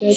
que